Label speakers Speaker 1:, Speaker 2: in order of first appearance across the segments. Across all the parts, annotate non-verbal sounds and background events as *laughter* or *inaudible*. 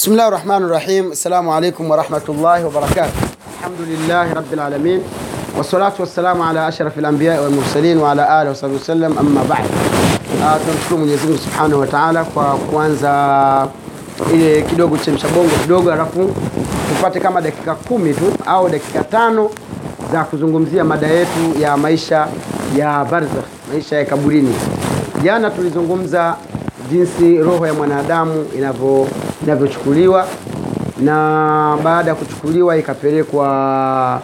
Speaker 1: بسم الله الرحمن الرحيم السلام عليكم ورحمة الله وبركاته الحمد لله رب العالمين والصلاة والسلام على أشرف الأنبياء والمرسلين وعلى آله وصحبه وسلم أما بعد Ah, tunamshukuru Mwenyezi Mungu Subhanahu wa Ta'ala kwa kuanza ile kidogo chemsha bongo kidogo, alafu tupate kama dakika kumi tu au dakika tano za kuzungumzia mada yetu ya maisha ya barzakh, maisha ya kaburini. Jana tulizungumza jinsi roho ya mwanadamu inavyo inavyochukuliwa na baada ya kuchukuliwa ikapelekwa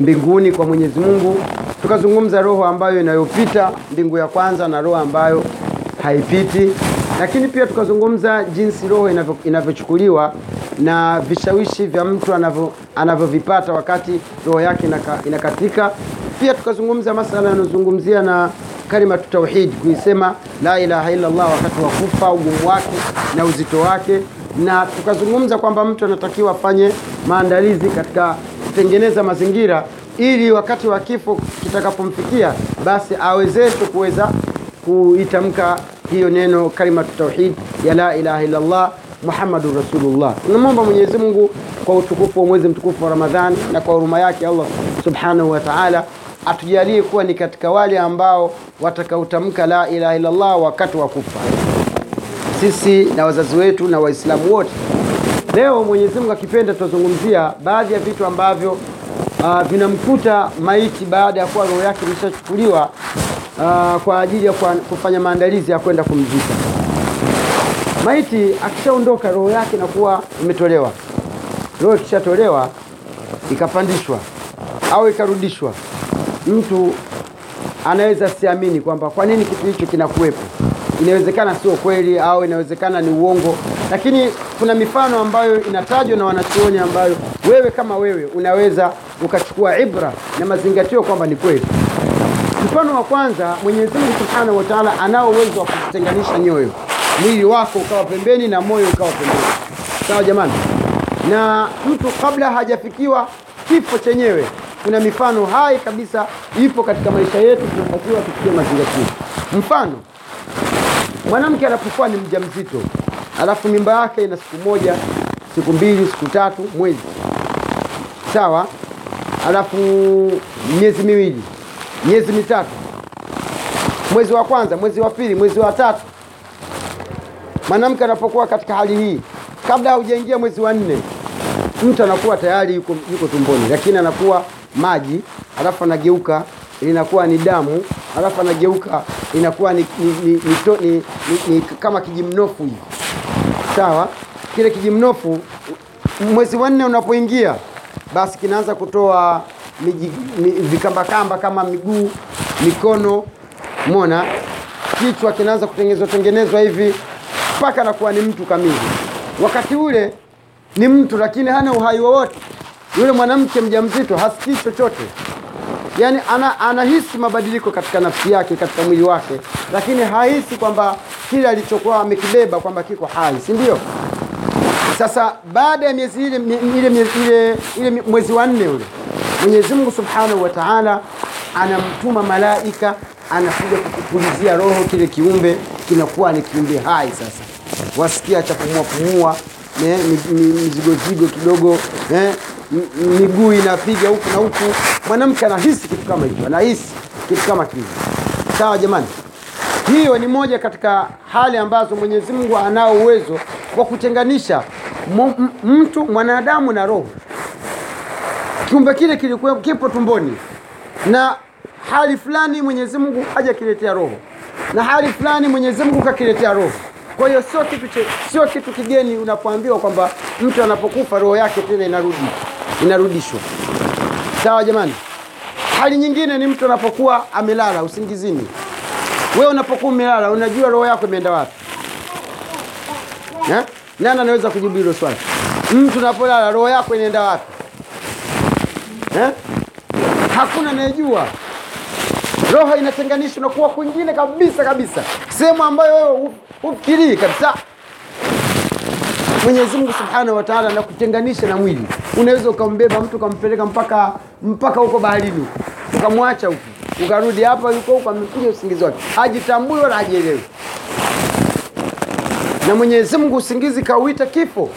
Speaker 1: mbinguni kwa Mwenyezi Mungu. Tukazungumza roho ambayo inayopita mbingu ya kwanza na roho ambayo haipiti, lakini pia tukazungumza jinsi roho inavyochukuliwa na vishawishi vya mtu anavyovipata wakati roho yake inaka, inakatika. Pia tukazungumza masala yanayozungumzia na kalimatu tauhid, kuisema la ilaha illa Allah wakati wa kufa, ugumu wake na uzito wake, na tukazungumza kwamba mtu anatakiwa afanye maandalizi katika kutengeneza mazingira ili wakati wa kifo kitakapomfikia basi awezeshwe kuweza kuitamka hiyo neno kalimatu tauhid ya la ilaha illa muhammadun Rasulullah. Tunamwomba Mwenyezi Mungu kwa utukufu wa mwezi mtukufu wa Ramadhani na kwa huruma yake Allah Subhanahu wa Ta'ala atujalie kuwa ni katika wale ambao watakaotamka la ilaha illallah wakati wa kufa, sisi na wazazi wetu na Waislamu wote. Leo Mwenyezi Mungu akipenda, tutazungumzia baadhi ya vitu ambavyo uh, vinamkuta maiti baada ya kuwa roho yake imeshachukuliwa uh, kwa ajili ya kufanya maandalizi ya kwenda kumzika. Maiti akishaondoka, roho yake inakuwa imetolewa. Roho ikishatolewa ikapandishwa au ikarudishwa, mtu anaweza siamini kwamba kwa nini kitu hicho kinakuwepo. Inawezekana sio kweli au inawezekana ni uongo, lakini kuna mifano ambayo inatajwa na wanachuoni ambayo wewe kama wewe unaweza ukachukua ibra na mazingatio kwamba ni kweli. Mfano wa kwanza, Mwenyezi Mungu Subhanahu wa Ta'ala anao uwezo wa kutenganisha nyoyo, mwili wako ukawa pembeni na moyo ukawa pembeni. Sawa jamani? Na mtu kabla hajafikiwa kifo chenyewe, kuna mifano hai kabisa ipo katika maisha yetu, tunatakiwa tufikie mazingatio. Mfano, mwanamke anapokuwa ni mjamzito, alafu mimba yake ina siku moja, siku mbili, siku tatu, mwezi. Sawa, alafu miezi miwili, miezi mitatu, mwezi wa kwanza, mwezi wa pili, mwezi wa tatu. Mwanamke anapokuwa katika hali hii, kabla haujaingia mwezi wa nne, mtu anakuwa tayari yuko, yuko tumboni, lakini anakuwa maji, alafu anageuka linakuwa ni damu, alafu anageuka inakuwa ni, ni, ni, ni, ni, ni, ni kama kijimnofu hivi sawa. Kile kijimnofu mwezi wa nne unapoingia, basi kinaanza kutoa vikambakamba kama miguu, mikono, mona kichwa kinaanza kutengenezwa tengenezwa hivi mpaka anakuwa ni mtu kamili. Wakati ule ni mtu, lakini hana uhai wowote. Yule mwanamke mjamzito hasikii chochote, yaani ana, anahisi mabadiliko katika nafsi yake, katika mwili wake, lakini hahisi kwamba kile alichokuwa amekibeba kwamba kiko hai, si ndio? Sasa baada ya miezi ile ile, ile, ile, mwezi wa nne ule, Mwenyezi Mungu Subhanahu wa Ta'ala anamtuma malaika anakuja kukupulizia roho, kile kiumbe kinakuwa ni kiumbe hai. Sasa wasikia cha pumua pumua, eh, mi- mi- mizigozigo kidogo eh, miguu inapiga huku na huku. Mwanamke anahisi kitu kama hicho, anahisi kitu kama kile. Sawa jamani? Hiyo ni moja katika hali ambazo Mwenyezi Mungu anao uwezo wa kutenganisha mtu mwanadamu na roho. Kiumbe kile kilikuwa kipo tumboni, na hali fulani Mwenyezi Mungu hajakiletea roho, na hali fulani Mwenyezi Mungu kakiletea roho. Kwa hiyo sio kitu che, sio kitu kigeni unapoambiwa kwamba mtu anapokufa roho yake tena inarudi inarudishwa. Sawa jamani? Hali nyingine ni mtu anapokuwa amelala usingizini. Wewe unapokuwa umelala, unajua roho yako imeenda wapi? Eh? Nani anaweza kujibu hilo swali? Mtu unapolala roho yako inaenda wapi? Eh? Hakuna anayejua. Roho inatenganishwa na kuwa kwingine kabisa kabisa, sehemu ambayo wewe ufikirii kabisa. Mwenyezi Mungu Subhanahu wa Ta'ala anakutenganisha na mwili. Unaweza ukambeba mtu ukampeleka mpaka mpaka huko baharini, ukamwacha huko, ukarudi hapa, yuko huko, amekuja usingizi wake, hajitambui wala hajielewi. na Mwenyezi Mungu usingizi kauita kifo.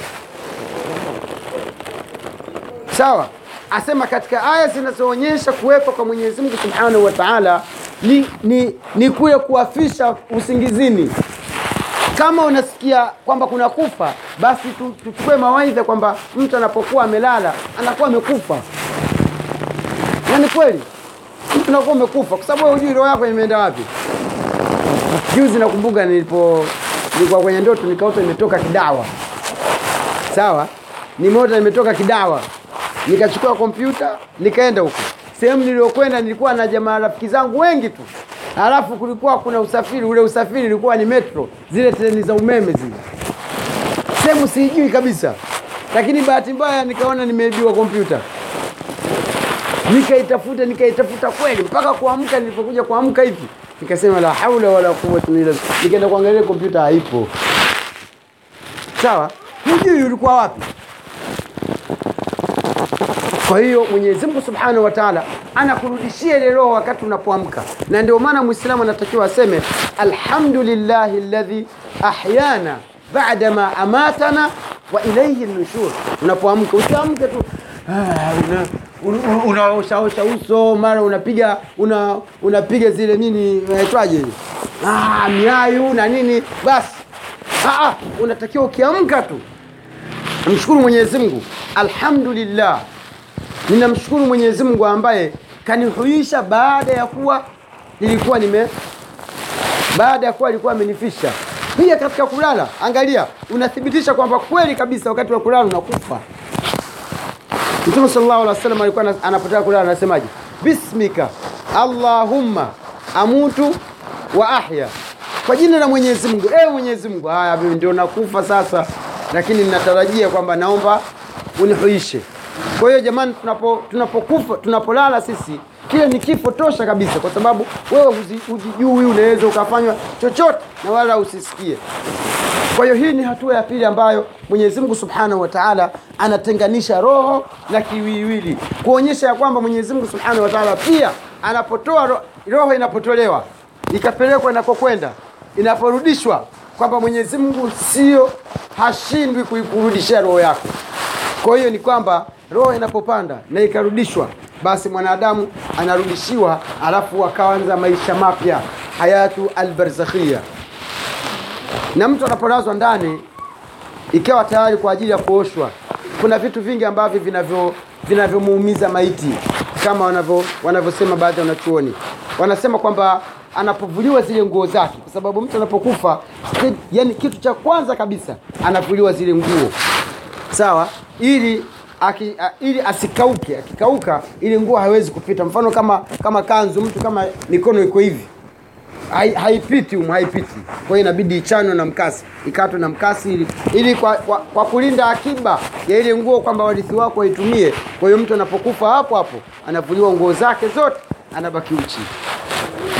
Speaker 1: sawa asema katika aya zinazoonyesha kuwepo kwa mwenyezi mungu subhanahu wa taala ni, ni, ni kule kuafisha usingizini kama unasikia kwamba kuna kufa basi tuchukue mawaidha kwamba mtu anapokuwa amelala anakuwa amekufa. Na ni kweli mtu anakuwa umekufa kwa sababu hujui roho yako imeenda wapi. Juzi nakumbuka nilipo nilikuwa kwenye ndoto nikaota nimetoka kidawa. Sawa? Nimeota nimetoka kidawa. Nikachukua kompyuta nikaenda huko. Sehemu niliyokwenda nilikuwa na jamaa rafiki zangu wengi tu halafu kulikuwa kuna usafiri ule usafiri ulikuwa ni metro zile treni za umeme zile. Sehemu sijui kabisa lakini bahati mbaya nikaona nimeibiwa kompyuta. Nikaitafuta nikaitafuta kweli mpaka kuamka nilipokuja kuamka hivi nikasema la haula wala quwwata illa billah. Nikaenda kuangalia kompyuta haipo. Sawa? Hujui ulikuwa wapi kwa hiyo mwenyezi mungu subhanahu wa taala anakurudishia ile roho wakati unapoamka. Na ndio maana mwislamu anatakiwa aseme alhamdulillahi ladhi ahyana bada ma amatana wa ilaihi nushur. Unapoamka usiamke tu ah, una unaoshaosha uso mara unapiga una unapiga zile nini unaitwaje, ah, miayu na nini basi. Ah, ah, unatakiwa ukiamka tu mshukuru mwenyezi mungu. Alhamdulillah ninamshukuru mwenyezi mungu ambaye kanihuisha baada ya kuwa nilikuwa nime baada ya kuwa alikuwa amenifisha pia katika kulala. Angalia unathibitisha kwamba kweli kabisa wakati wa kulala unakufa. Mtume sallallahu alaihi wasallam alikuwa anapotaka kulala anasemaje? Bismika allahumma amutu wa ahya. Kwa jina la mwenyezi mungu. Ewe mwenyezi mungu. Haya mimi ndio nakufa sasa. Lakini ninatarajia kwamba naomba unihuishe kwa hiyo jamani tunapo tunapokufa tunapolala sisi kile ni kifo tosha kabisa kwa sababu wewe hujijui unaweza ukafanywa chochote na wala usisikie kwa hiyo hii ni hatua ya pili ambayo Mwenyezi Mungu Subhanahu wa Ta'ala anatenganisha roho na kiwiwili, kuonyesha ya kwamba Mwenyezi Mungu Subhanahu wa Ta'ala pia anapotoa ro, roho inapotolewa ikapelekwa inakokwenda, inaporudishwa, kwamba Mwenyezi Mungu sio hashindwi kuikurudishia roho yako. Kwa hiyo ni kwamba roho inapopanda na ikarudishwa, basi mwanadamu anarudishiwa, alafu akaanza maisha mapya, hayatu albarzakhia na mtu anapolazwa ndani ikawa tayari kwa ajili ya kuoshwa kuna vitu vingi ambavyo vinavyo vinavyomuumiza maiti kama wanavyo wanavyosema baadhi ya wanachuoni. Wanasema kwamba anapovuliwa zile nguo zake kwa sababu mtu anapokufa yani kitu cha kwanza kabisa anavuliwa zile nguo. Sawa ili aki, a, ili asikauke akikauka ile nguo hawezi kupita. Mfano kama kama kanzu mtu kama mikono iko hivi. Hai- haipiti humu haipiti. Kwa hiyo inabidi ichanwe na mkasi ikatwe na mkasi ili, ili kwa, kwa, kwa kulinda akiba ya ile nguo kwamba warithi wako waitumie. Kwa hiyo mtu anapokufa hapo hapo anavuliwa nguo zake zote anabaki uchi.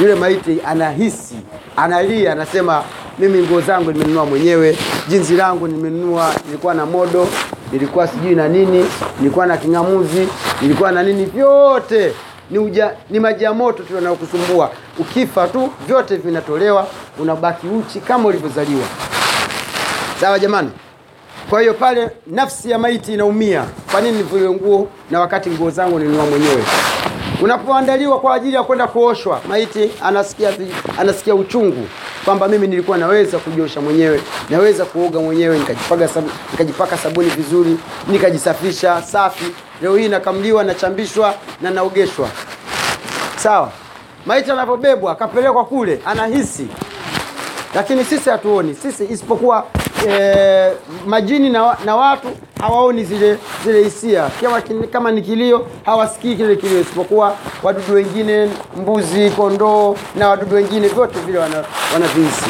Speaker 1: Yule maiti anahisi analia anasema mimi nguo zangu nimenunua mwenyewe jinsi langu nimenunua nilikuwa na modo nilikuwa sijui na nini nilikuwa na king'amuzi nilikuwa na nini vyote ni, uja, ni maji ya moto tu yanayokusumbua. Ukifa tu vyote vinatolewa unabaki uchi kama ulivyozaliwa. Sawa jamani? Kwa hiyo pale nafsi ya maiti inaumia. Kwa nini nivue nguo na wakati nguo zangu ninua mwenyewe? Unapoandaliwa kwa ajili ya kwenda kuoshwa maiti anasikia, anasikia uchungu kwamba mimi nilikuwa naweza kujiosha mwenyewe naweza kuoga mwenyewe nikajipaka, sabuni, nikajipaka sabuni vizuri nikajisafisha safi. Leo hii nakamliwa nachambishwa na naogeshwa. Sawa. Maiti anapobebwa akapelekwa kule anahisi. Lakini sisi hatuoni sisi isipokuwa e, majini na, na watu hawaoni zile zile hisia. Kama, kama ni kilio hawasikii kile kilio isipokuwa wadudu wengine mbuzi kondoo na wadudu wengine vyote vile wana- wanavihisi.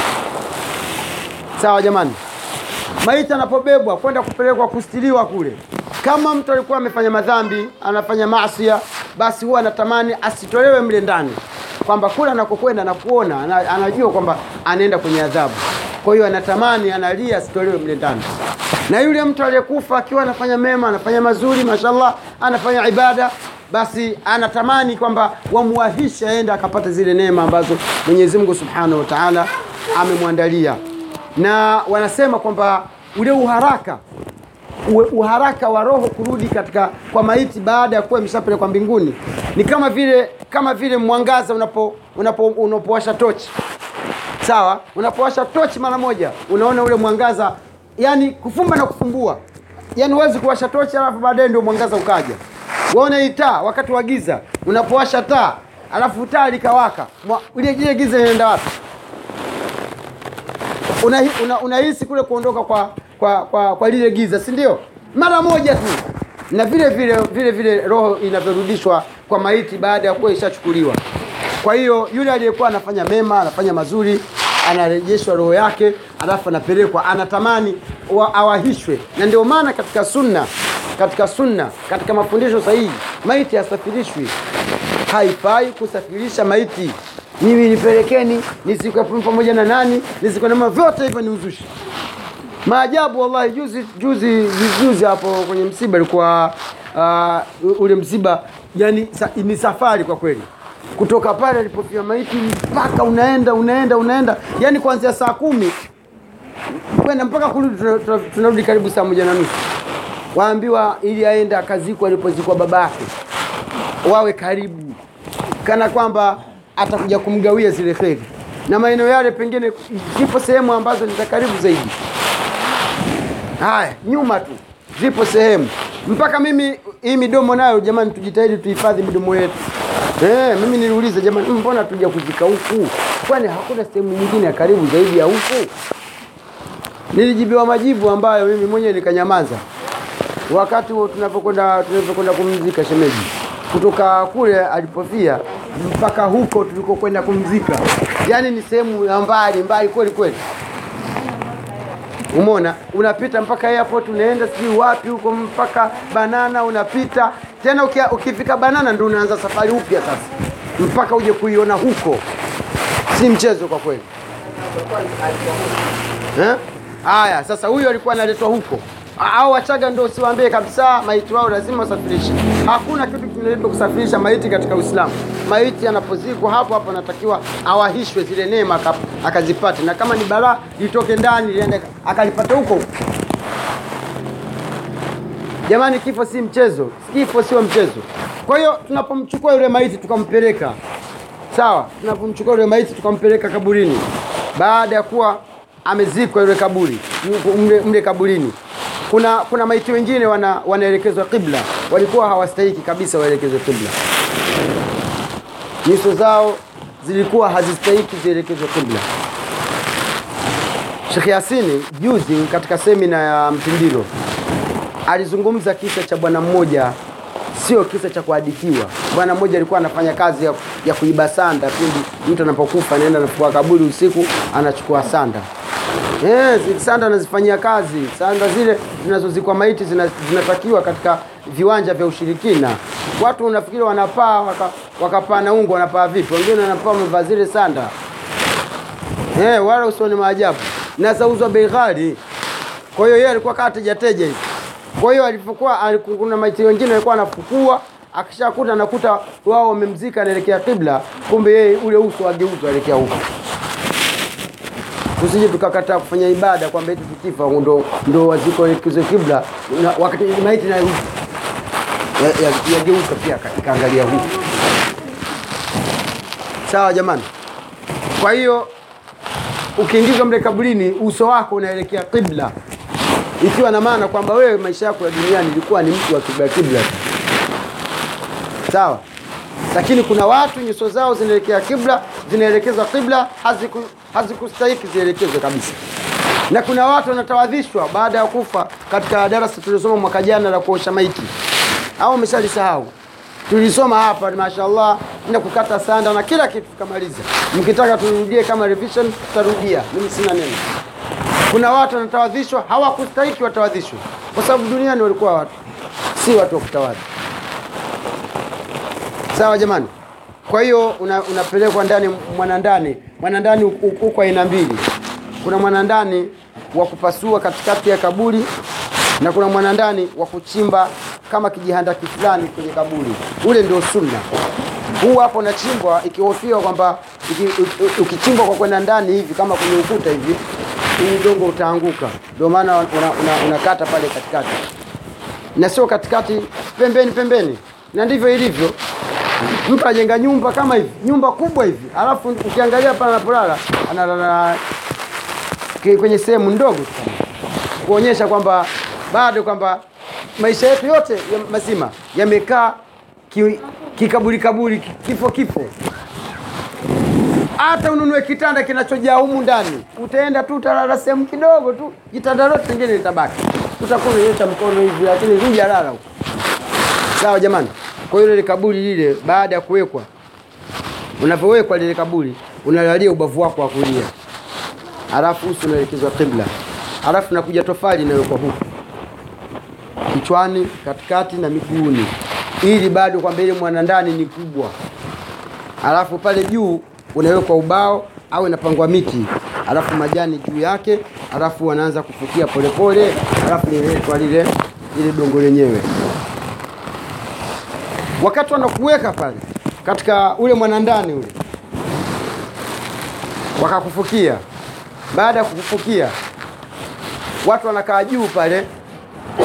Speaker 1: Sawa jamani? Maiti anapobebwa kwenda kupelekwa kustiliwa kule. Kama mtu alikuwa amefanya madhambi anafanya maasia basi huwa anatamani asitolewe mle ndani kwamba kule anakokwenda na kuona anajua kwamba anaenda kwenye adhabu. Kwa hiyo anatamani analia asitolewe mle ndani. Na yule mtu aliyekufa akiwa anafanya mema anafanya mazuri mashallah anafanya ibada basi anatamani kwamba wamwahishe aende akapata zile neema ambazo mwenyezi mungu subhanahu wa taala amemwandalia. Na wanasema kwamba ule uharaka uharaka wa roho kurudi katika kwa maiti baada ya kuwa imeshapelekwa mbinguni. Ni kama vile kama vile mwangaza unapo unapo unapowasha tochi. Sawa? Unapowasha tochi mara moja unaona ule mwangaza yani kufumba na kufumbua. Yani huwezi kuwasha tochi alafu baadaye ndio mwangaza ukaja. Waona hii taa wakati wa giza unapowasha taa alafu taa likawaka ile giza inaenda wapi? Unahisi una, unahisi kule kuondoka kwa kwa kwa, kwa lile giza si ndio? Mara moja tu. Na vile vile vile vile roho inavyorudishwa kwa maiti baada ya kuwa ishachukuliwa. Kwa hiyo yule aliyekuwa anafanya mema anafanya mazuri anarejeshwa roho yake alafu anapelekwa anatamani wa, awahishwe. Na ndio maana katika sunna katika sunna katika mafundisho sahihi maiti hasafirishwi haifai kusafirisha maiti. Mimi nipelekeni nisikwe pamoja na nani nisikwe na vyote hivyo ni uzushi maajabu wallahi juzi juzi juzi hapo kwenye msiba ilikuwa uh, ule msiba yani sa, ni safari kwa kweli. Kutoka pale alipofia maiti mpaka unaenda unaenda unaenda yani kuanzia saa kumi kwenda mpaka kurudi tuna- tuna- tunarudi karibu saa moja na nusu. Waambiwa ili aende akazikwa alipozikwa babake wawe karibu. Kana kwamba atakuja kumgawia zile kheri na maeneo yale pengine zipo sehemu ambazo ni za karibu zaidi haya nyuma tu. Zipo sehemu. Mpaka mimi hii midomo nayo jamani tujitahidi tuhifadhi midomo yetu. Eh, mimi niliuliza jamani mbona tuja kuzika huku? Kwani hakuna sehemu nyingine ya karibu zaidi ya huku? Nilijibiwa majibu ambayo mimi mwenyewe nikanyamaza. Wakati huo tunapokwenda tunapokwenda kumzika shemeji kutoka kule alipofia mpaka huko tulikokwenda kumzika. Yaani ni sehemu ya mbali mbali kweli kweli Umeona, unapita mpaka airport, unaenda sijui wapi huko mpaka Banana, unapita tena. ukia- Ukifika Banana ndo unaanza safari upya sasa, mpaka uje kuiona huko. Si mchezo kwa kweli. Haya, sasa huyo alikuwa analetwa huko au Wachaga ndo usiwaambie kabisa, maiti wao lazima wasafirishe. Hakuna kitu kinaletwa kusafirisha maiti katika Uislamu. Maiti anapozikwa hapo hapo anatakiwa awahishwe zile neema akazipate, na kama ni balaa litoke ndani liende akalipate huko huko. Jamani, kifo si mchezo, kifo sio mchezo. Kwa hiyo tunapomchukua yule maiti tukampeleka. Sawa, tunapomchukua yule maiti tukampeleka kaburini, baada ya kuwa amezikwa yule kaburi mle, mle kaburini, kuna kuna maiti wengine wana, wanaelekezwa kibla, walikuwa hawastahiki kabisa waelekezwe kibla, nyuso zao zilikuwa hazistahiki zielekezwe kibla. Sheikh Yasini juzi katika semina ya Mtindiro alizungumza kisa cha bwana mmoja, sio kisa cha kuhadithiwa. Bwana mmoja alikuwa anafanya kazi ya, ya kuiba sanda. Pindi mtu anapokufa anaenda anafukua kaburi usiku, anachukua sanda Zi- sanda anazifanyia kazi. Sanda zile zinazozikwa maiti zina- zinatakiwa katika viwanja vya ushirikina. Watu unafikiri wanapaa waka, wakapaa na ungo, wanapaa vipi? Wengine wanapaa wamevaa zile sanda eh, wala usione maajabu, na zauzwa bei ghali. Kwa hiyo yeye alikuwa kaa teja teja hivi. Kwa hiyo alipokuwa kuna maiti wengine alikuwa anafukua, akishakuta anakuta wao wamemzika anaelekea kibla, kumbe yeye ule uso ageuzwa aelekea huko. Tusije tukakataa kufanya ibada kwamba eti tukifa ndo ndo waziko elekezwe kibla, na wakati maiti nayo ya- ya- yageuka pia ikaangalia huku Sawa jamani. Kwa hiyo ukiingizwa mle kaburini, uso wako unaelekea kibla, ikiwa na maana kwamba wewe maisha yako ya duniani ilikuwa ni mtu wa kibla kibla. Sawa. Lakini kuna watu nyuso zao zinaelekea kibla, zinaelekezwa haziku- hazikustahiki zielekezwe kabisa. Na kuna watu wanatawadhishwa baada ya kufa, katika darasa tulisoma mwaka jana la kuosha maiti, au umeshalisahau? Tulisoma hapa mashallah, na kukata sanda na kila kitu tukamaliza. Mkitaka turudie kama revision, tutarudia, mimi sina neno. Kuna watu wanatawadhishwa, hawakustahiki watawadhishwe, kwa sababu duniani walikuwa watu si watu wa kutawadhi. Sawa jamani. Kwa hiyo una, unapelekwa ndani mwanandani. Mwanandani u- u- uko aina mbili. Kuna mwanandani wa kupasua katikati ya kaburi na kuna mwanandani wa kuchimba kama kijihandaki fulani kwenye kaburi. Ule ndio sunna. Huu hapo unachimbwa ikihofiwa kwamba ukichimbwa kwa kwenda ndani hivi kama kwenye ukuta hivi huu udongo utaanguka. Ndio maana unakata una, una pale katikati na sio katikati, pembeni pembeni, na ndivyo ilivyo. Mtu ajenga nyumba kama hivi, nyumba kubwa hivi, alafu ukiangalia pale anapolala analala kwenye sehemu ndogo kuonyesha kwamba bado kwamba maisha yetu yote ya mazima yamekaa ki- kikaburi kaburi, kifo kifo. Hata ununue kitanda kinachojaa humu ndani, utaenda tu utalala sehemu kidogo tu, kitanda lote lingine litabaki, utakuwa unanyosha mkono hivi, lakini hujalala huko. Sawa jamani. Kwa hiyo lile kaburi lile, baada ya kuwekwa, unavyowekwa lile kaburi, unalalia ubavu wako wa kulia, halafu uso unaelekezwa kibla, halafu nakuja tofali inawekwa huku. Kichwani, katikati na miguuni, ili bado kwamba ile mwana ndani ni kubwa. Halafu pale juu unawekwa ubao au inapangwa miti, halafu majani juu yake, halafu wanaanza kufukia polepole, halafu lile lile dongo lenyewe wakati wanakuweka pale katika ule mwanandani ule, wakakufukia. Baada ya kukufukia, watu wanakaa juu pale.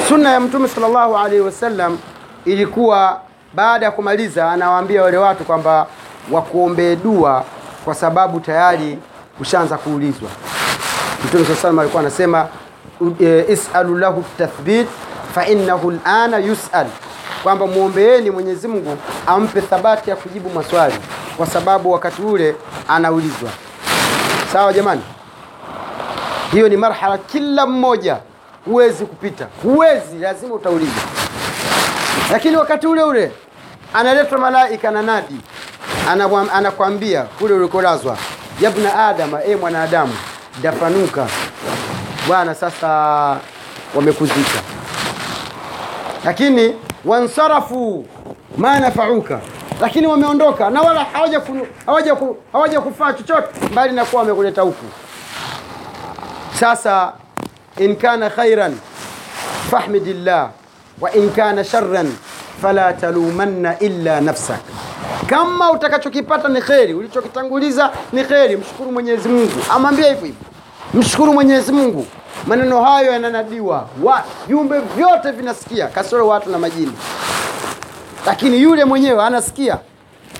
Speaker 1: Sunna ya Mtume sallallahu alaihi wasallam ilikuwa baada ya kumaliza, anawaambia wale watu kwamba wakuombee dua, kwa sababu tayari ushaanza kuulizwa. Mtume saa salam alikuwa anasema e, isalu lahu tathbit fa innahu lana yusal, kwamba mwombeeni Mwenyezi Mungu ampe thabati ya kujibu maswali, kwa sababu wakati ule anaulizwa. Sawa jamani, hiyo ni marhala, kila mmoja huwezi kupita, huwezi, lazima utaulizwa. Lakini wakati ule ule analetwa malaika na nadi, anakwambia kule ulikolazwa, yabna adama, e mwanadamu, dafanuka bwana, sasa wamekuzika. Lakini wansarafu ma nafauka, lakini wameondoka na wala hawaja kufaa chochote, mbali na kuwa wamekuleta huku. Sasa in kana khairan fahmidillah wa in kana sharran fala talumanna illa nafsak, kama utakachokipata ni kheri, ulichokitanguliza ni kheri, mshukuru Mwenyezi Mungu. Amwambia hivyo hivyo, mshukuru Mwenyezi Mungu. Maneno hayo yananadiwa, wa viumbe vyote vinasikia, kasoro watu na majini, lakini yule mwenyewe anasikia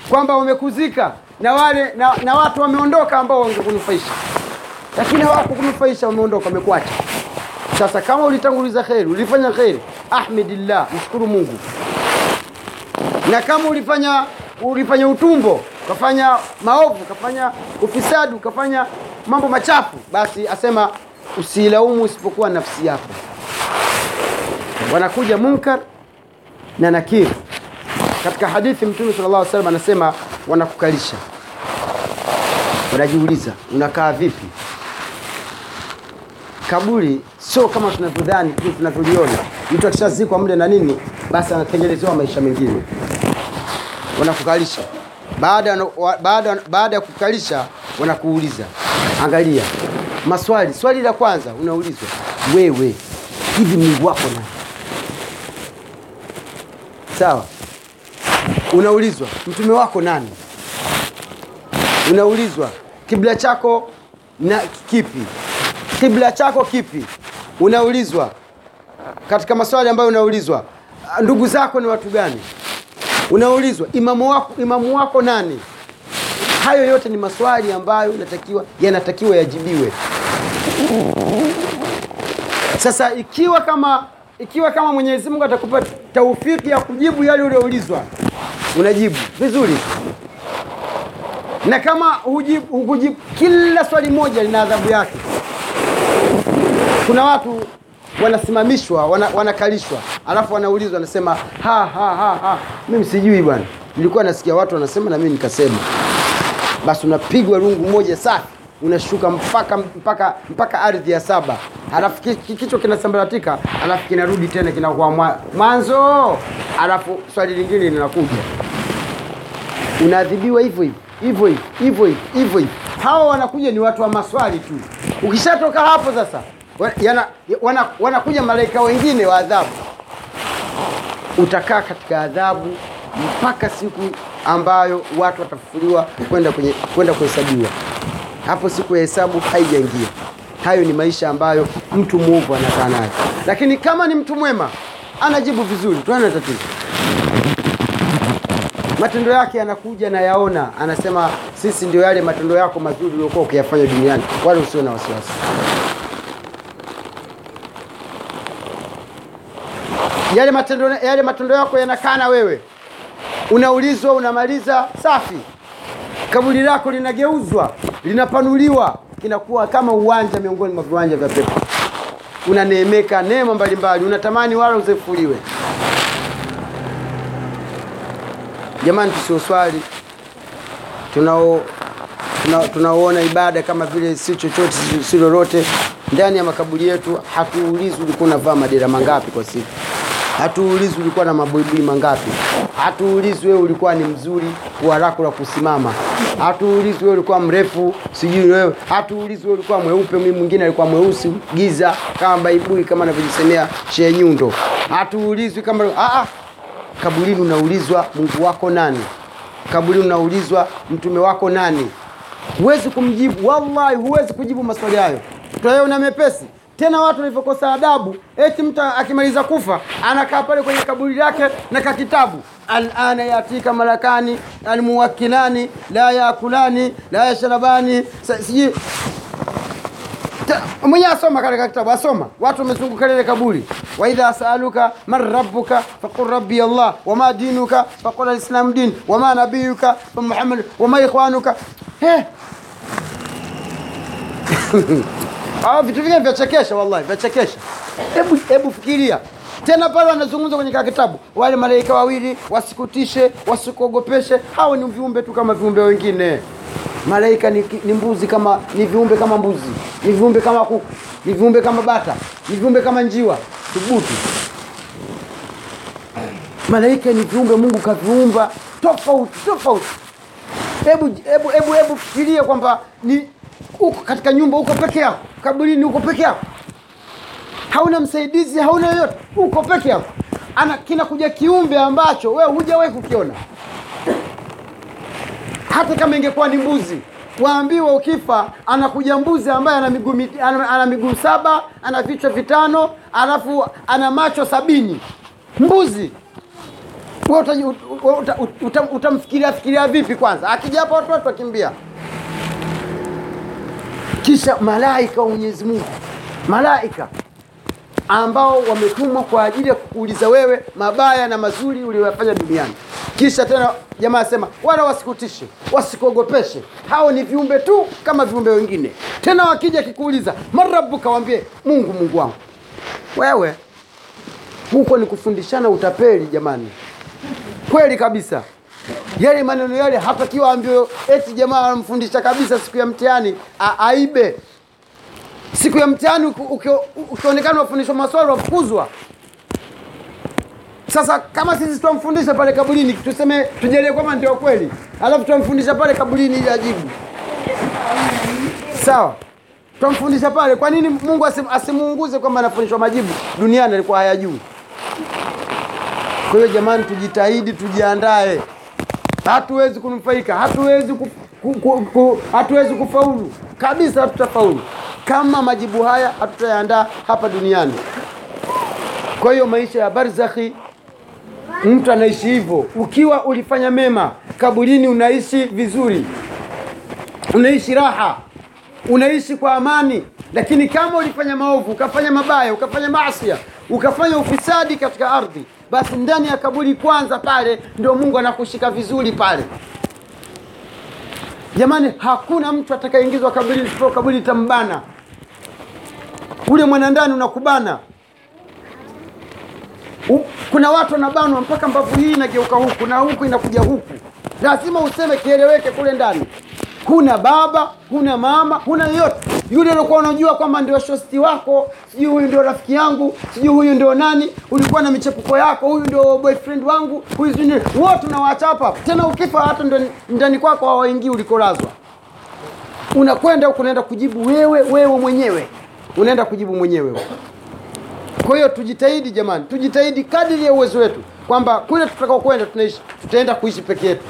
Speaker 1: kwamba wamekuzika na wale na, na watu wameondoka ambao wangekunufaisha, lakini hawakukunufaisha, wameondoka, wamekuacha. Sasa kama ulitanguliza kheri, ulifanya kheri, ahmidillah, mshukuru Mungu. Na kama ulifanya ulifanya utumbo, ukafanya maovu, ukafanya ufisadi, ukafanya mambo machafu, basi asema usilaumu isipokuwa nafsi yako. Wanakuja munkar na nakir. Katika hadithi Mtume sallallahu alaihi wasallam anasema wanakukalisha, wanajiuliza unakaa vipi? kaburi sio kama tunavyodhani tu tunavyoliona. Mtu akishazikwa mle na nini, basi anatengenezewa maisha mengine. Wanakukalisha baada baada baada ya kukalisha, wanakuuliza angalia maswali. Swali la kwanza unaulizwa wewe, hivi Mungu wako nani? Sawa, unaulizwa mtume wako nani? Unaulizwa kibla chako na kipi? Kibla chako kipi? Unaulizwa katika maswali ambayo unaulizwa, ndugu zako ni watu gani? Unaulizwa imamu wako, imamu wako nani? Hayo yote ni maswali ambayo yanatakiwa yanatakiwa yajibiwe. Sasa ikiwa kama ikiwa kama Mwenyezi Mungu atakupa taufiki ya kujibu yale ulioulizwa, unajibu vizuri na kama hujibu, hukujibu, kila swali moja lina adhabu yake. Kuna watu wanasimamishwa wana, wanakalishwa alafu wanaulizwa wanasema ha, ha, ha, ha. Mimi sijui bwana, nilikuwa nasikia watu wanasema na mimi nikasema. Basi unapigwa rungu moja safi, unashuka mpaka mpaka mpaka ardhi ya saba. Halafu kichwa kinasambaratika halafu kinarudi tena kinakuwa mwanzo. Halafu swali lingine linakuja. Unaadhibiwa hivyo hivyo hivyo hivyo hivyo hivyo hawa wanakuja ni watu wa maswali tu. Ukishatoka hapo sasa yana, wana, wanakuja malaika wengine wa adhabu. Utakaa katika adhabu mpaka siku ambayo watu watafufuliwa kwenda kuhesabiwa. Hapo siku ya hesabu haijaingia, hayo ni maisha ambayo mtu mwovu anakaa nayo. Lakini kama ni mtu mwema anajibu vizuri. Tuana tatizo. Matendo yake yanakuja na yaona. Anasema sisi ndio yale matendo yako mazuri uliokuwa ukiyafanya duniani. Wala usio na wasiwasi. Yale matendo, yale matendo yako yanakaa na wewe. Unaulizwa unamaliza safi kaburi lako linageuzwa linapanuliwa kinakuwa kama uwanja miongoni mwa viwanja vya pepo. Unaneemeka neema mbalimbali unatamani wala uzefuliwe. Jamani tusioswali tunao tuna- tunaoona ibada kama vile si chochote si- si lolote. Ndani ya makaburi yetu hatuulizi ulikuwa unavaa madera mangapi kwa siku hatuulizi ulikuwa na mabuibui mangapi. Hatuulizi wewe ulikuwa ni mzuri wa lako la kusimama. Hatuulizi wewe ulikuwa mrefu sijui wewe. Hatuulizi wewe ulikuwa mweupe mimi mwingine alikuwa mweusi giza kama baibui kama anavyojisemea Shehe nyundo. Hatuulizwi kama ah, ah. kaburini unaulizwa mungu wako nani? Kaburini unaulizwa mtume wako nani? Huwezi kumjibu wallahi huwezi kujibu maswali hayo. Tutayaona mepesi tena watu walivyokosa adabu eti mtu akimaliza kufa anakaa pale kwenye kaburi lake na kakitabu alana yatika malakani almuwakilani la yakulani la yashrabani sijui. Mwenyewe asoma katika kitabu asoma. Watu wamezunguka lile kaburi. Waidha saluka man rabbuka faqul rabbi allah. Wama dinuka faqul alislamu din. Wama nabiyuka famuhammad wama ikhwanuka. *laughs* Ah, vitu vingine vyachekesha wallahi vyachekesha hebu hebu fikiria. Tena pale wanazungumza kwenye kitabu wale malaika wawili wasikutishe wasikuogopeshe hao ni viumbe tu kama viumbe wengine. Malaika ni, ni mbuzi kama ni viumbe kama mbuzi ni viumbe kama kuku ni viumbe kama bata ni viumbe kama njiwa thubutu malaika ni viumbe mungu kaviumba tofauti tofauti. Hebu hebu hebu hebu fikiria kwamba ni uko katika nyumba uko peke yako. Kaburini uko peke yako. Hauna msaidizi hauna yoyote. Uko peke yako. Ana kinakuja kiumbe ambacho wewe hujawahi kukiona. Hata kama ingekuwa ni mbuzi waambiwa ukifa anakuja mbuzi ambaye ana miguu ana, ana miguu saba ana vichwa vitano alafu ana macho sabini. Mbuzi! Utaji- uta, ut- uta- ut- uta- fikiria vipi kwanza? Akija hapa watu watu wakimbia kisha malaika wa mwenyezi mungu. Malaika ambao wametumwa kwa ajili ya kukuuliza wewe mabaya na mazuri uliyoyafanya duniani. Kisha tena jamaa asema wala wasikutishe wasikuogopeshe hao ni viumbe tu kama viumbe wengine. Tena wakija kikuuliza marabuka kawambie mungu mungu wangu. Wewe huko ni kufundishana utapeli jamani. Kweli kabisa yale maneno yale hatakiwa ambiwe eti jamaa anamfundisha kabisa siku ya mtihani aibe. Siku ya mtihani uki- uki- ukionekana wafundishwa maswali wafukuzwa. Sasa kama sisi tutamfundisha pale kaburini tuseme tujalie kwamba ndio kweli alafu tutamfundisha pale kaburini ili ajibu. Sawa. Tutamfundisha pale kwa nini mungu asimuunguze kwamba anafundishwa majibu duniani alikuwa hayajui? Kwa hiyo jamani tujitahidi tujiandae hatuwezi kunufaika hatuwezi ku, ku, ku, ku, hatuwezi kufaulu. Kabisa hatutafaulu. Kama majibu haya hatutayaandaa hapa duniani. Kwa hiyo maisha ya barzakhi mtu anaishi hivyo. Ukiwa ulifanya mema kaburini unaishi vizuri. Unaishi raha. Unaishi kwa amani. Lakini kama ulifanya maovu ukafanya mabaya ukafanya maasia ukafanya ufisadi katika ardhi basi ndani ya kaburi kwanza pale ndio mungu anakushika vizuri pale. Jamani hakuna mtu atakayeingizwa kaburi isipo kaburi itambana ule mwanandani unakubana. U- kuna watu wanabanwa mpaka mbavu hii inageuka huku na huku inakuja huku. Lazima useme kieleweke kule ndani. Huna baba huna mama huna yoyote yule uliokuwa unajua kwamba ndio shosti wako sijui huyu ndio rafiki yangu sijui huyu ndio nani ulikuwa na michepuko yako huyu ndio boyfriend wangu huyu sijui nini. wote unawaacha tena ukifa hata ndani kwako hawaingii ulikolazwa unakwenda huko unaenda kujibu wewe wewe mwenyewe unaenda kujibu mwenyewe. Kwa hiyo tujitahidi jamani, tujitahidi kadiri ya uwezo wetu kwamba kule tutakao kwenda tunaishi tutaenda kuishi peke yetu.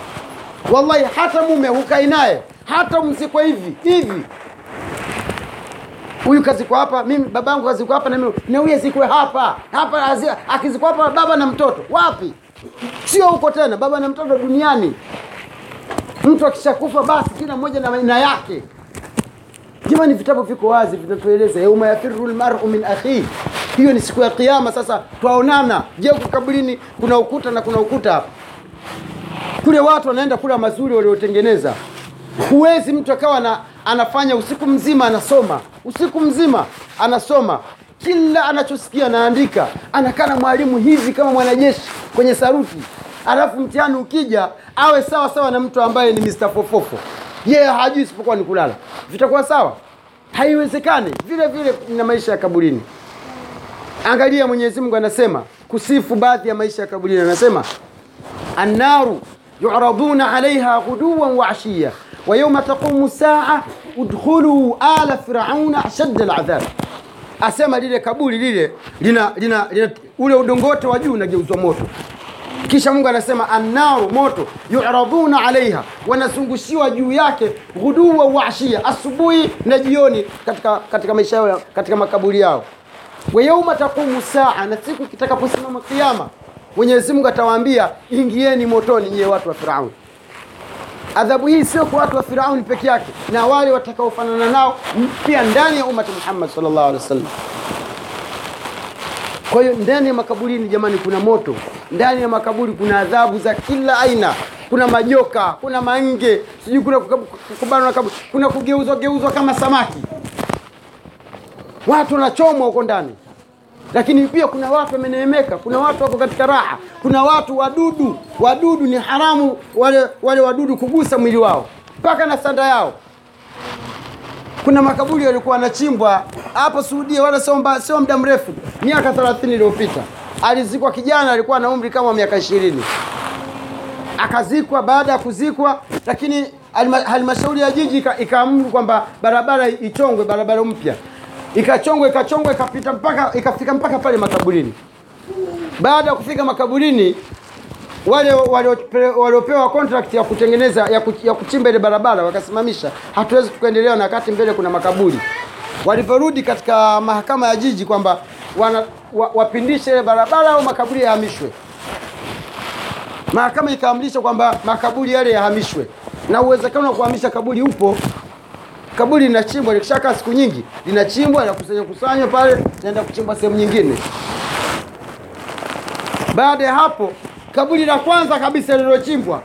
Speaker 1: Wallahi, hata mume hukai naye hata mzikwe hivi hivi, huyu kazikwa hapa mimi babangu kazikwa hapa na mimi na huyu azikwe hapa. Hapa akizikwa hapa baba na mtoto. Wapi? Sio huko tena baba na mtoto duniani. Mtu akishakufa basi kila mmoja na aina yake. Jamani vitabu viko wazi vinatueleza yauma yafiru lmaru min akhihi hiyo ni siku ya kiama sasa twaonana. Je huko kaburini kuna ukuta na kuna ukuta hapa? Kule watu wanaenda kula mazuri waliotengeneza huwezi mtu akawa na, anafanya usiku mzima anasoma. Usiku mzima anasoma. Kila anachosikia anaandika. Anakaa na mwalimu hivi kama mwanajeshi kwenye saruti alafu mtihani ukija awe sawa sawa na mtu ambaye ni Mr. fofofo. Yeye hajui isipokuwa ni kulala. Vitakuwa sawa? Haiwezekani. Vile vile na maisha ya kaburini. Angalia mwenyezi mungu anasema kusifu baadhi ya maisha ya kaburini. Anasema annaru yuraduna alaiha ghuduwan wa ashiya wa yauma taqumu saa udkhuluu ala firauna ashadda ladhab asema lile kaburi lile lina, lina, lina ule udongote wa juu unageuzwa moto kisha mungu anasema annaru moto yuraduna alaiha wanazungushiwa juu yake ghuduwa wa asubuhi na jioni katika, katika maisha yao katika makaburi yao wa yauma taqumu saa na siku kitakaposimama kiama mwenyezi mungu atawaambia ingieni motoni nyiye watu wa firauni. Adhabu hii sio kwa watu wa firauni peke yake na wale watakaofanana nao pia ndani ya umati muhammad sallallahu alaihi wasallam. Kwa hiyo ndani ya makaburini jamani kuna moto. Ndani ya makaburi kuna adhabu za kila aina. Kuna majoka kuna mange sijui kuna kubanwa kuna kugeuzwa geuzwa kama samaki. Watu wanachomwa huko ndani lakini pia kuna watu wameneemeka kuna watu wako katika raha kuna watu wadudu wadudu ni haramu wale wale wadudu kugusa mwili wao mpaka na sanda yao kuna makaburi yalikuwa yanachimbwa hapo Suudia, wala sio muda mrefu, miaka 30 iliyopita. Alizikwa kijana alikuwa na umri kama miaka ishirini, akazikwa. Baada ya kuzikwa, lakini halmashauri ya jiji ika- ikaamuru kwamba barabara ichongwe, barabara mpya ikachongwa, ikachongwa, ikapita mpaka ikafika mpaka pale makaburini. Baada ya kufika makaburini, wale waliopewa contract ya kutengeneza ya, ku, ya kuchimba ile barabara wakasimamisha, hatuwezi tukaendelea na wakati mbele kuna makaburi. Walivyorudi katika mahakama ya jiji kwamba wana, wa, wapindishe ile barabara au makaburi yahamishwe, mahakama ikaamrisha kwamba makaburi yale yahamishwe, na uwezekano wa kuhamisha kaburi upo. Kaburi linachimbwa likishakaa siku nyingi, linachimbwa linakusanywa kusanywa pale, naenda kuchimbwa sehemu nyingine. Baada ya hapo kaburi la kwanza kabisa lililochimbwa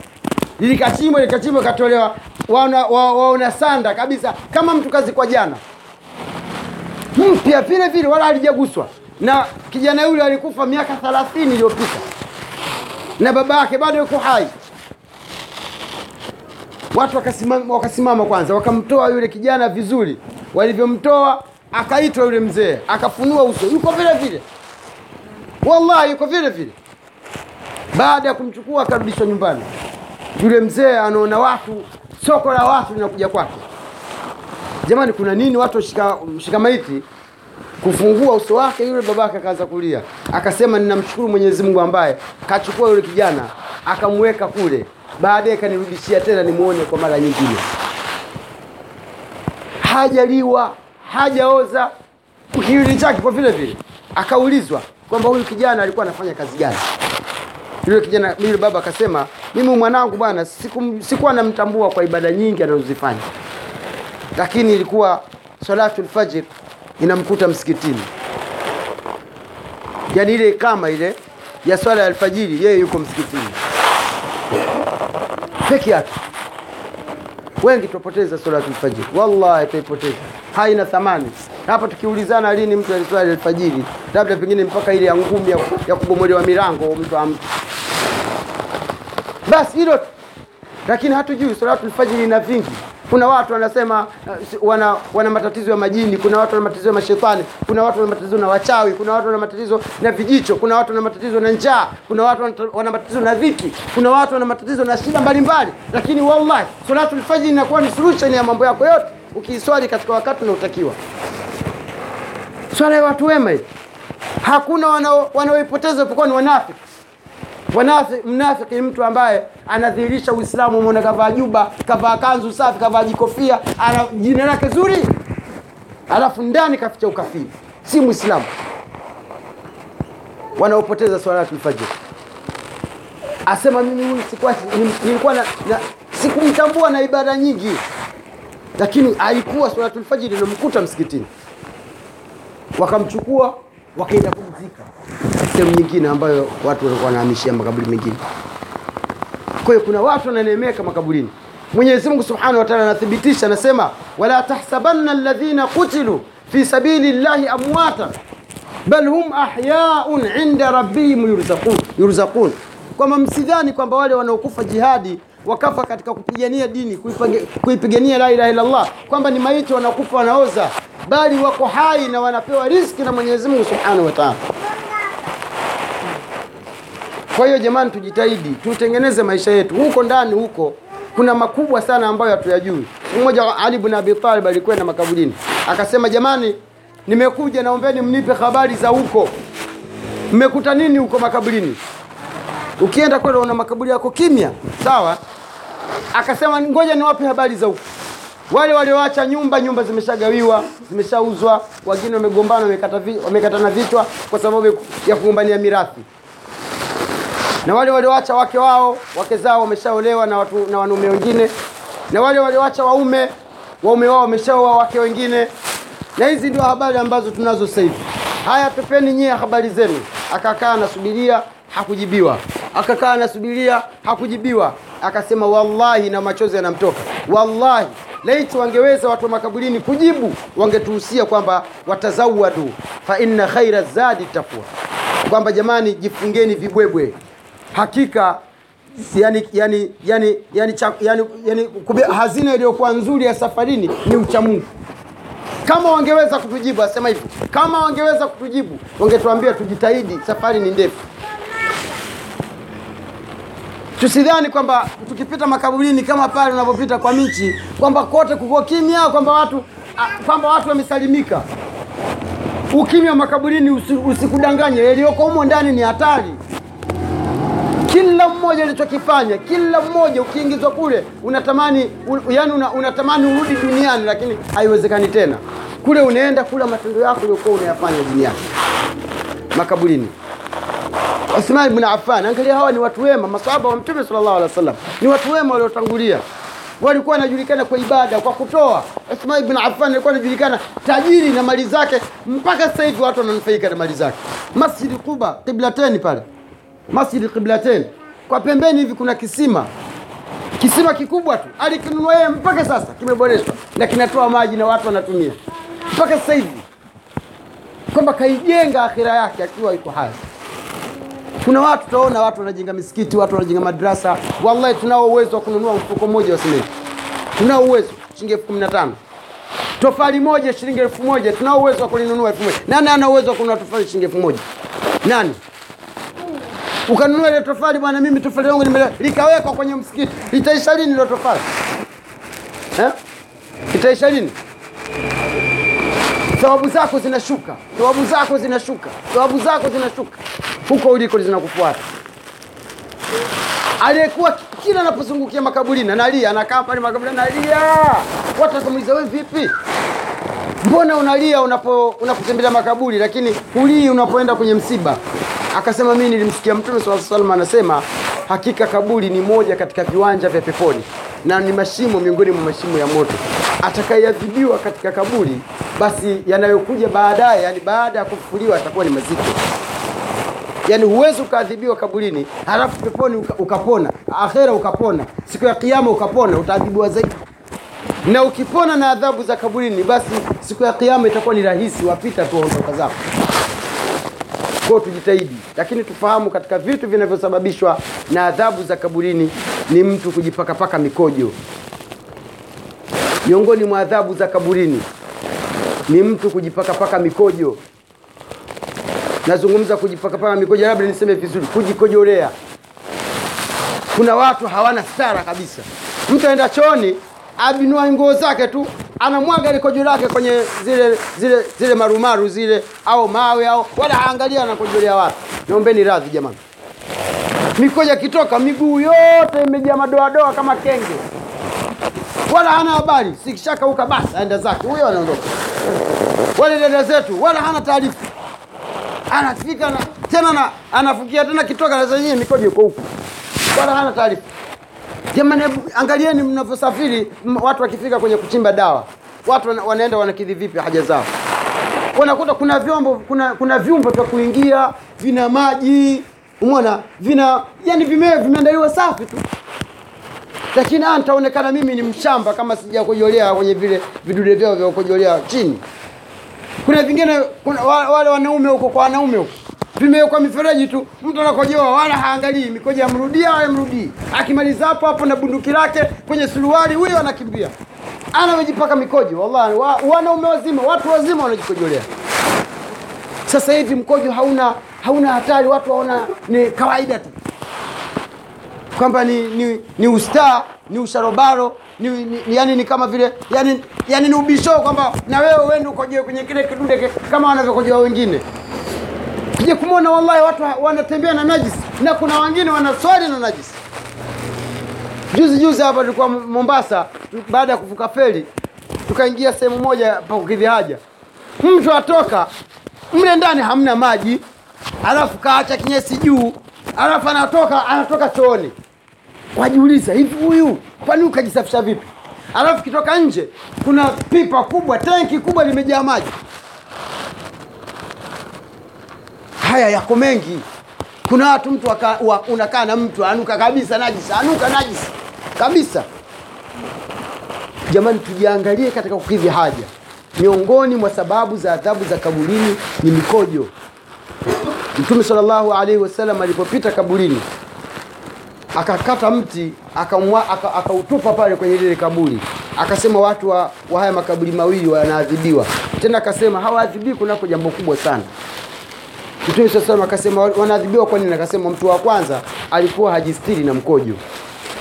Speaker 1: lilikachimbwa likachimbwa ikatolewa, waona, wa- waona sanda kabisa kama mtu kazi kwa jana mpya vile vile, wala halijaguswa. Na kijana yule alikufa miaka 30 iliyopita na baba yake bado yuko hai. Watu wakasimama, wakasimama kwanza, wakamtoa yule kijana vizuri. Walivyomtoa akaitwa yule mzee, akafunua uso, yuko vile vile, wallahi yuko vile vile baada ya kumchukua akarudishwa nyumbani. Yule mzee anaona watu, soko la watu linakuja kwake. Jamani, kuna nini? Watu shika, shika maiti kufungua uso wake, yule babake akaanza kulia, akasema ninamshukuru Mwenyezi Mungu ambaye kachukua yule kijana akamweka kule, baadaye kanirudishia tena nimwone kwa mara nyingine. Hajaliwa, hajaoza, kiwili chake kwa vile vile. Akaulizwa kwamba huyu kijana alikuwa anafanya kazi gani? yule kijana yule baba akasema mimi mwanangu bwana siku, sikuwa namtambua kwa ibada nyingi anazozifanya lakini ilikuwa salatul fajr inamkuta msikitini yaani ile kama ile ya swala ya alfajiri yeye yuko msikitini peke yake. Wengi tupoteza swala ya alfajiri, wallahi tuipoteza haina thamani. Hapa tukiulizana lini mtu aliswali alfajiri labda pengine mpaka ile ya ngumi ya, ya kubomolewa milango mtu am, basi hilo lakini hatujui salatul alfajiri ina vingi kuna watu wanasema uh, wana, wana matatizo ya majini kuna watu wana matatizo ya mashetani kuna watu wana matatizo na wachawi kuna watu wana matatizo na vijicho kuna watu wana matatizo na njaa kuna watu wana- wana matatizo na dhiki kuna watu wana matatizo na shida mbalimbali. Lakini wallahi salatul fajiri inakuwa ni solution ya mambo yako yote ukiiswali katika wakati unaotakiwa. Swala ya watu wema hii. Hakuna wanao- wanaoipoteza isipokuwa ni wanafiki. Wanafi- mnafiki ni mtu ambaye anadhihirisha Uislamu, mwona kavaa juba, kavaa kanzu safi, kavaa jikofia, ana jina lake zuri, alafu ndani kaficha ukafiri, si Mwislamu. Wanaopoteza swalatul fajr, asema mimi huyu sikuwa nilikuwa na, na sikumtambua na ibada nyingi, lakini haikuwa swalatul fajr ilomkuta msikitini. Wakamchukua wakaenda kumzika sehemu nyingine ambayo watu walikuwa wanahamishia makaburi mengine. Kwa hiyo kuna watu wananemeka makaburini. Mwenyezi Mungu Subhanahu wa Ta'ala anathibitisha, anasema wala tahsabanna alladhina qutilu fi sabili llahi amwata bal hum ahyaun inda rabbihim yurzaqun, yurzaqun, kwamba msidhani kwamba wale wanaokufa jihadi wakafa katika kupigania dini kuipigania la ilaha illallah kwamba ni maiti wanakufa wanaoza, bali wako hai na wanapewa riziki na Mwenyezi Mungu Subhanahu wa. Kwa hiyo jamani, tujitahidi tutengeneze maisha yetu huko ndani. Huko kuna makubwa sana ambayo hatuyajui. Mmoja moja Ali ibn Abi Talib makaburini, akasema, jamani, nimekuja naombeni mnipe habari za huko, mmekuta nini huko makaburini? Ukienda kwenda una makaburi yako kimya, sawa. Akasema, ngoja niwape habari za huko. Wale walioacha nyumba, nyumba zimeshagawiwa, zimeshauzwa, wengine wamegombana, wamekata wamekatana vichwa kwa sababu ya kugombania mirathi na wale walioacha wake wao wake zao wameshaolewa na watu na wanaume wengine, na wale walioacha waume waume wao wameshaoa wake wengine, na hizi ndio habari ambazo tunazo sasa hivi. Haya, pepeni nyie habari zenu. Akakaa anasubiria, hakujibiwa. Akakaa anasubiria, hakujibiwa. Akasema wallahi, na machozi yanamtoka, wallahi laiti wangeweza watu wa makaburini kujibu, wangetuhusia kwamba watazawadu fa inna khaira zadi takwa, kwamba jamani, jifungeni vibwebwe hakika yani, yani, yani, yani, yani, yani hazina iliyokuwa nzuri ya safarini ni uchamungu. Kama wangeweza kutujibu, asema hivyo, kama wangeweza kutujibu wangetuambia tujitahidi, safari ni ndefu. Tusidhani kwamba tukipita makaburini kama pale unavyopita kwa michi kwamba kote kuko kimya, kwamba watu kwamba watu wamesalimika. Ukimya wa makaburini usi- usikudanganye, yaliyoko humo ndani ni hatari kila mmoja alichokifanya, kila mmoja ukiingizwa kule unatamani u, yani una, unatamani urudi duniani, lakini haiwezekani tena. Kule unaenda kula matendo yako uliokuwa unayafanya duniani, makaburini. Uthman ibn Affan, angalia, hawa ni watu wema, masahaba wa Mtume sallallahu alaihi wasallam, ni watu wema waliotangulia, walikuwa wanajulikana kwa ibada, kwa kutoa. Uthman ibn Affan alikuwa anajulikana tajiri na mali zake, mpaka sasa hivi watu wananufaika na mali zake. Masjid Quba, Qiblateni pale. Masjid Qiblatain, kwa pembeni hivi kuna kisima, kisima kikubwa tu, alikinunua yeye, mpaka sasa kimeboreshwa. Na kinatoa maji na watu wanatumia. Mpaka sasa hivi, kwamba kaijenga akhira yake akiwa iko hai. Kuna watu tunaona watu wanajenga misikiti, watu wanajenga madrasa. Wallahi, tunao uwezo wa kununua mfuko mmoja wa simenti, tunao uwezo shilingi elfu kumi na tano. Tofali moja shilingi elfu moja. Tunao uwezo wa kulinunua elfu moja. Nani ana uwezo wa kununua tofali shilingi elfu moja? Nani? ukanunua ile tofali bwana, mimi tofali yangu likawekwa kwenye msikiti, litaisha lini ile tofali? Eh? itaisha lini? Thawabu zako zinashuka, thawabu zako zinashuka, thawabu zako zinashuka huko uliko zinakufuata. Aliyekuwa kila anapozungukia makaburini analia, anakaa pale makaburini analia, watu wakamuuliza wewe, vipi, mbona unalia unapo unapotembelea makaburi, lakini hulii unapoenda kwenye msiba? Akasema mimi nilimsikia Mtume sallallahu alaihi wasallam anasema, hakika kaburi ni moja katika viwanja vya peponi na ni mashimo miongoni mwa mashimo ya moto. Atakayeadhibiwa katika kaburi, basi yanayokuja baadaye, yani baada ya kufufuliwa, atakuwa ni mazito. Yani huwezi ukaadhibiwa kaburini halafu peponi uka, ukapona, akhera ukapona, siku ya kiyama ukapona, utaadhibiwa zaidi. Na ukipona na adhabu za kaburini, basi siku ya kiyama itakuwa ni rahisi, wapita tu ondoka zako. Kwa tujitahidi, lakini tufahamu katika vitu vinavyosababishwa na adhabu za kaburini ni mtu kujipakapaka mikojo. Miongoni mwa adhabu za kaburini ni mtu kujipakapaka mikojo. Nazungumza kujipakapaka mikojo, labda niseme vizuri, kujikojolea. Kuna watu hawana stara kabisa. Mtu aenda chooni, abinua nguo zake tu anamwaga ile kojo lake kwenye zile zile zile marumaru zile au mawe au wala haangalia anakojolea wapi. Naombeni radhi jamani, mikoja kitoka miguu yote imejaa madoadoa kama kenge, wala hana habari. Sikishakauka basi aenda zake, huyo anaondoka. wale dada zetu wala hana taarifa anafika na, tena na, anafukia tena kitoka na zenyewe mikojo iko huku. Wala hana taarifa. Jamani angalieni mnavyosafiri watu wakifika kwenye kuchimba dawa. Watu wana, wanaenda wanakidhi vipi haja zao? Wanakuta kuna vyombo kuna kuna vyumba vya kuingia vina maji umeona? Vina yani vime vimeandaliwa safi tu. Lakini nitaonekana mimi ni mshamba kama sijakojolea kwenye vile vidude vyao vya kujolea chini kuna vingine kuna, wale wanaume huko kwa wanaume huko vimewekwa mifereji tu mtu anakojoa wala haangalii mikojo amrudia au amrudii akimaliza hapo hapo na bunduki lake kwenye suruali huyo anakimbia. Anawejipaka mikojo wallahi. Wa, wanaume wazima watu wazima wanajikojolea. Sasa hivi mkojo hauna hauna hatari watu waona ni kawaida tu. Kwamba ni, ni, ni ustaa ni usharobaro ni, ni, ni, yani ni kama vile yani, yani ni ubisho kwamba na wewe uende ukojoe kwenye kile kidude kama wanavyokojea wengine. Kija kumwona wallahi watu wanatembea na najisi na kuna wengine wanaswali na najisi juzi juzi hapa tulikuwa mombasa baada ya kuvuka feri tukaingia sehemu moja pa kukidhi haja mtu atoka mle ndani hamna maji alafu kaacha kinyesi juu alafu anatoka anatoka chooni wajiuliza hivi huyu kwani ukajisafisha vipi? Alafu kitoka nje kuna pipa kubwa tenki kubwa limejaa maji. Haya yako mengi. Kuna watu mtu waka, wa, unakaa na mtu anuka kabisa najisi anuka najisi. Kabisa. Jamani tujiangalie katika kukidhi haja. Miongoni mwa sababu za adhabu za kaburini ni mikojo. Mtume salllahu alaihi wasallam alipopita kaburini akakata mti akautupa aka pale kwenye lile kaburi. Akasema watu wa, wa haya makaburi mawili wanaadhibiwa. Tena akasema hawaadhibii kunako jambo kubwa sana. Mtume saa salam akasema wanaadhibiwa kwa nini? Akasema mtu wa kwanza alikuwa hajistiri na mkojo.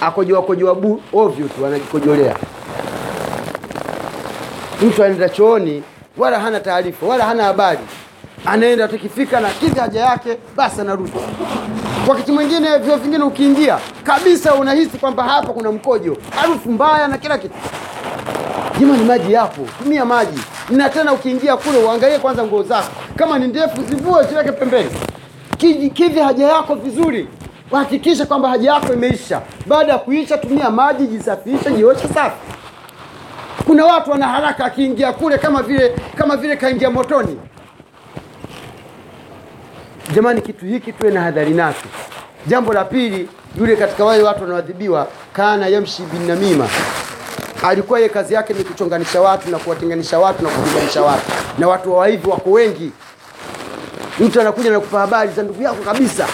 Speaker 1: Akojoa kojoa bu ovyo tu anajikojolea. Mtu anaenda chooni wala hana taarifa wala hana habari. Anaenda tukifika na kizi haja yake basi anarudi wakati mwingine vyo vingine ukiingia kabisa unahisi kwamba hapa kuna mkojo harufu mbaya na kila kitu. Jamani maji yapo tumia maji. Na tena ukiingia kule uangalie kwanza nguo zako. Kama ni ndefu zivue ziweke pembeni. Kivi haja yako vizuri. Hakikisha kwamba haja yako imeisha. Baada ya kuisha tumia maji jisafishe jioshe safi. Kuna watu wana haraka akiingia kule kama vile kama vile kaingia motoni jamani kitu hiki tuwe na hadhari nacho. Jambo la pili yule katika wale watu wanaoadhibiwa kana yamshi bin namima. Alikuwa ye kazi yake ni kuchonganisha watu na kuwatenganisha watu na kupiganisha watu. Na watu wa hivi wako wengi. Mtu anakuja na kupa habari za ndugu yako kabisa.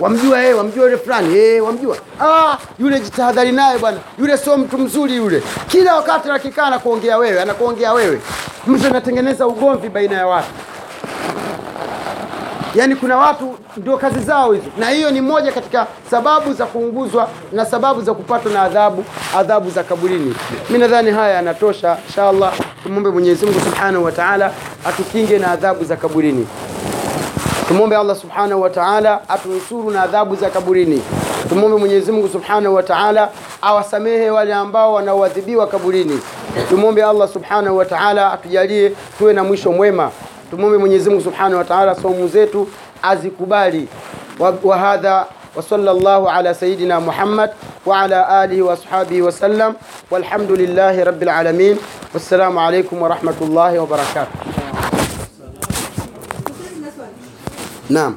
Speaker 1: Wamjua yeye wamjua yule fulani. Eh wamjua. Ah yule jitahadhari naye bwana. Yule sio mtu mzuri yule. Kila wakati anakikaa anakuongea wewe anakuongea wewe. Mtu anatengeneza ugomvi baina ya watu yaani kuna watu ndio kazi zao hizo. Na hiyo ni moja katika sababu za kuunguzwa na sababu za kupatwa na adhabu adhabu za kaburini. Mimi nadhani haya yanatosha. Inshallah tumwombe mwenyezi mungu subhanahu wa taala atukinge na adhabu za kaburini. Tumwombe allah subhanahu wa taala atunusuru na adhabu za kaburini. Tumwombe mwenyezi mungu subhanahu wa taala awasamehe wale ambao wanaoadhibiwa kaburini. Tumwombe allah subhanahu wa taala atujalie tuwe na mwisho mwema tumwombe mwenyezi mungu subhanahu wa taala saumu zetu azikubali wa, wa hadha وصلى الله على سيدنا محمد وعلى آله وأصحابه وسلم والحمد لله رب العالمين والسلام عليكم ورحمة الله وبركاته نعم